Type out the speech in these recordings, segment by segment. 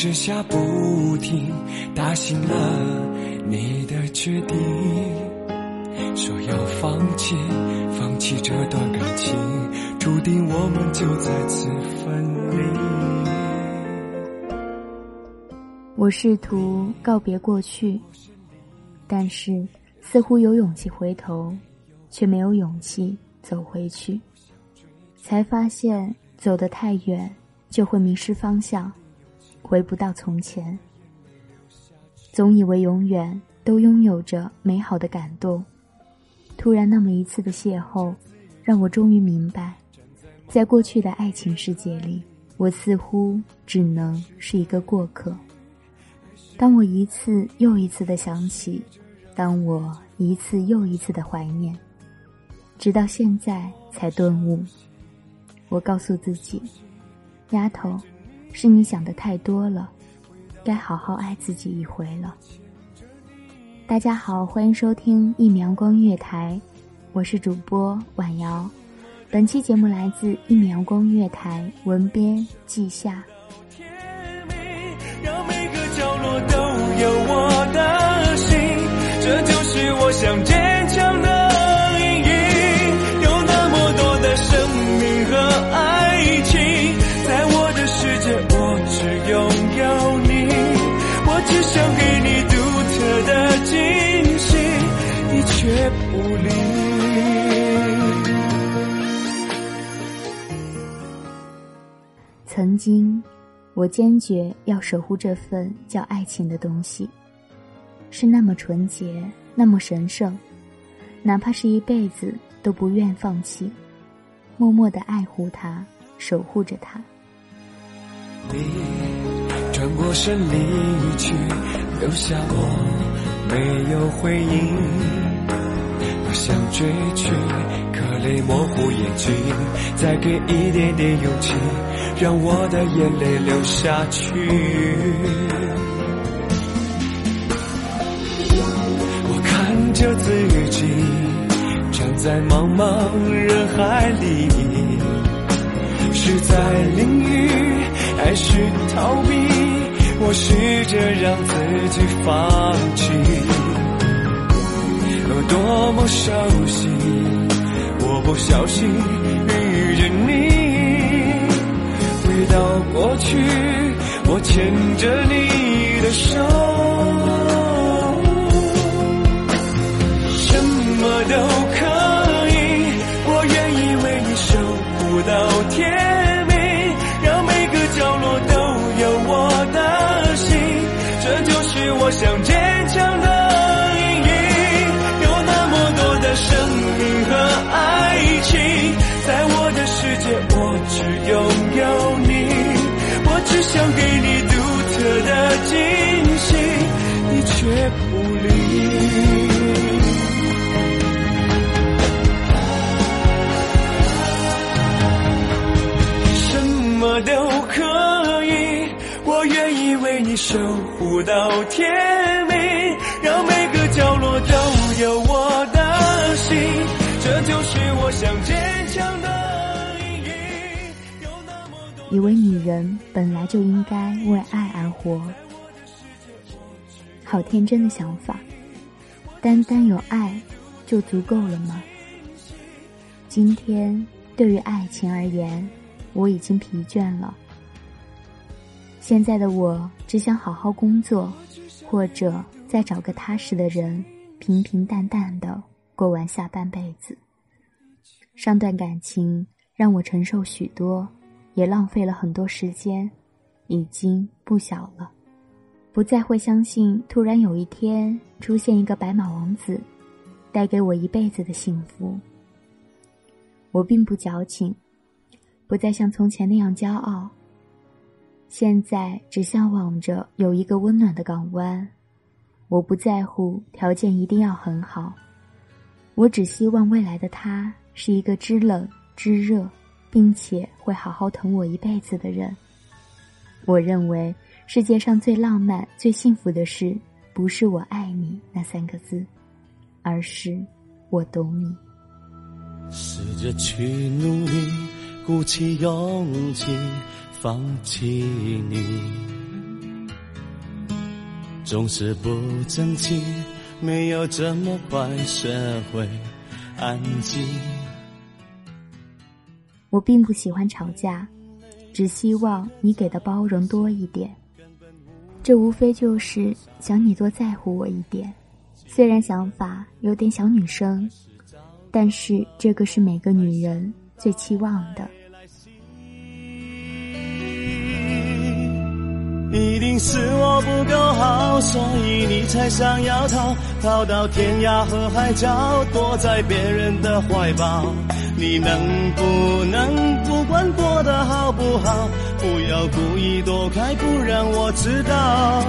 雨还是下不停，打醒了你的决定。说要放弃，放弃这段感情，注定我们就在此分离。我试图告别过去，但是似乎有勇气回头，却没有勇气走回去。才发现走得太远，就会迷失方向，回不到从前。总以为永远都拥有着美好的感动，突然那么一次的邂逅，让我终于明白，在过去的爱情世界里，我似乎只能是一个过客。当我一次又一次的想起，当我一次又一次的怀念，直到现在才顿悟。我告诉自己，丫头，是你想的太多了，该好好爱自己一回了。大家好，欢迎收听一米阳光月台，我是主播婉瑶。本期节目来自一米阳光月台，文编季夏。今，我坚决要守护这份叫爱情的东西，是那么纯洁，那么神圣，哪怕是一辈子都不愿放弃，默默的爱护它，守护着它。你转过身离去，留下我没有回应。想追去，可泪模糊眼睛，再给一点点勇气，让我的眼泪流下去。我看着自己站在茫茫人海里，是在淋雨还是逃避？我试着让自己放弃。有多么熟悉，我不小心遇见你。回到过去，我牵着你的手，都可以。我愿意为你守护到天明，让每个角落都有我的心。这就是我想坚强的意义。以为女人本来就应该为爱而活。好天真的想法。单单有爱就足够了吗？今天对于爱情而言。我已经疲倦了。现在的我只想好好工作，或者再找个踏实的人，平平淡淡的过完下半辈子。上段感情让我承受许多，也浪费了很多时间，已经不小了，不再会相信突然有一天出现一个白马王子，带给我一辈子的幸福。我并不矫情，不再像从前那样骄傲。现在只向往着有一个温暖的港湾，我不在乎条件一定要很好，我只希望未来的他是一个知冷知热，并且会好好疼我一辈子的人。我认为世界上最浪漫、最幸福的事，不是“我爱你”那三个字，而是我懂你。试着去努力，鼓起勇气。放弃你，总是不争气，没有这么快学会安静。我并不喜欢吵架，只希望你给的包容多一点。这无非就是想你多在乎我一点。虽然想法有点小女生，但是这个是每个女人最期望的。一定是我不够好，所以你才想要逃，逃到天涯和海角，躲在别人的怀抱。你能不能不管过得好不好，不要故意躲开，不让我知道。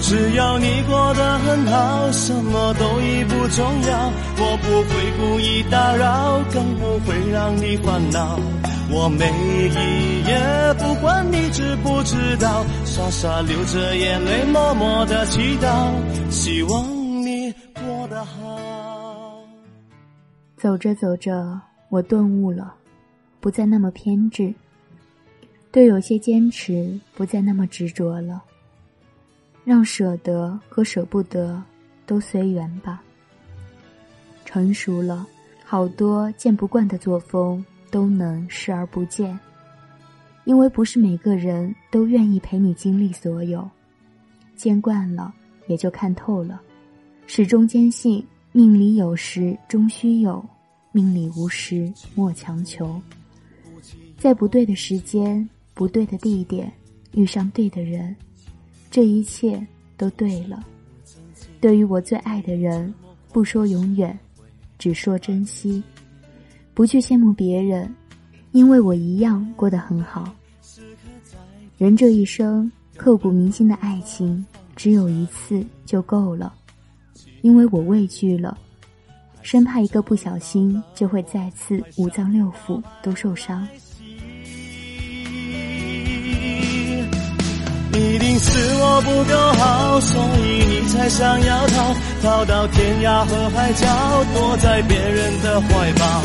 只要你过得很好，什么都已不重要，我不会故意打扰，更不会让你烦恼。我每一夜不管你知不知道，傻傻流着眼泪，默默的祈祷，希望你过得好。走着走着，我顿悟了，不再那么偏执，对有些坚持不再那么执着了，让舍得和舍不得都随缘吧。成熟了，好多见不惯的作风。都能视而不见，因为不是每个人都愿意陪你经历所有。见惯了，也就看透了。始终坚信，命里有时终须有，命里无时莫强求。在不对的时间、不对的地点遇上对的人，这一切都对了。对于我最爱的人，不说永远，只说珍惜。不去羡慕别人，因为我一样过得很好。人这一生刻骨铭心的爱情，只有一次就够了，因为我畏惧了，生怕一个不小心就会再次五脏六腑都受伤。一定是我不够好，所以你才想要逃，逃到天涯和海角，躲在别人的怀抱。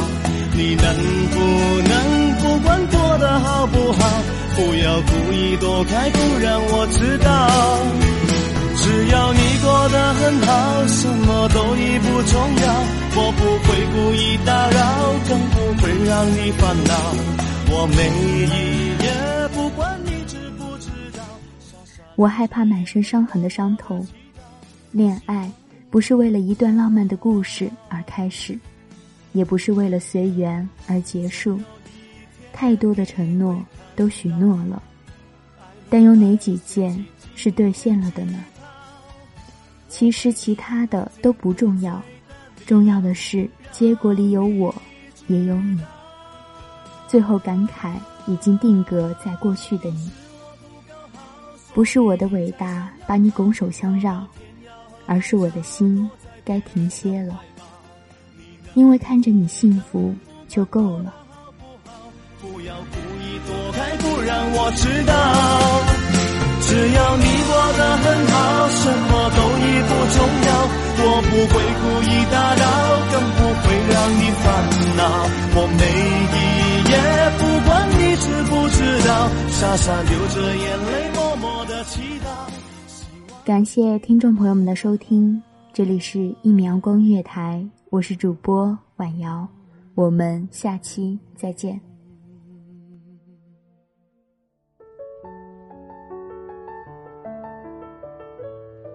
你能不能不管过得好不好，不要故意躲开，不让我知道。只要你过得很好，什么都已不重要。我不会故意打扰，更不会让你烦恼。我每一夜不管你知不知道。我害怕满身伤痕的伤痛。恋爱不是为了一段浪漫的故事而开始。也不是为了随缘而结束，太多的承诺都许诺了，但有哪几件是兑现了的呢？其实其他的都不重要，重要的是结果里有我，也有你。最后感慨已经定格在过去的你，不是我的伟大把你拱手相让，而是我的心该停歇了。因为看着你幸福就够了。不要故意躲开，不让我知道。只要你过得很好，什么都已不重要。我不会故意打扰，更不会让你烦恼。我每一夜，不管你知不知道，傻傻流着眼泪，默默的祈祷。感谢听众朋友们的收听，这里是一米阳光月台，我是主播婉瑶，我们下期再见。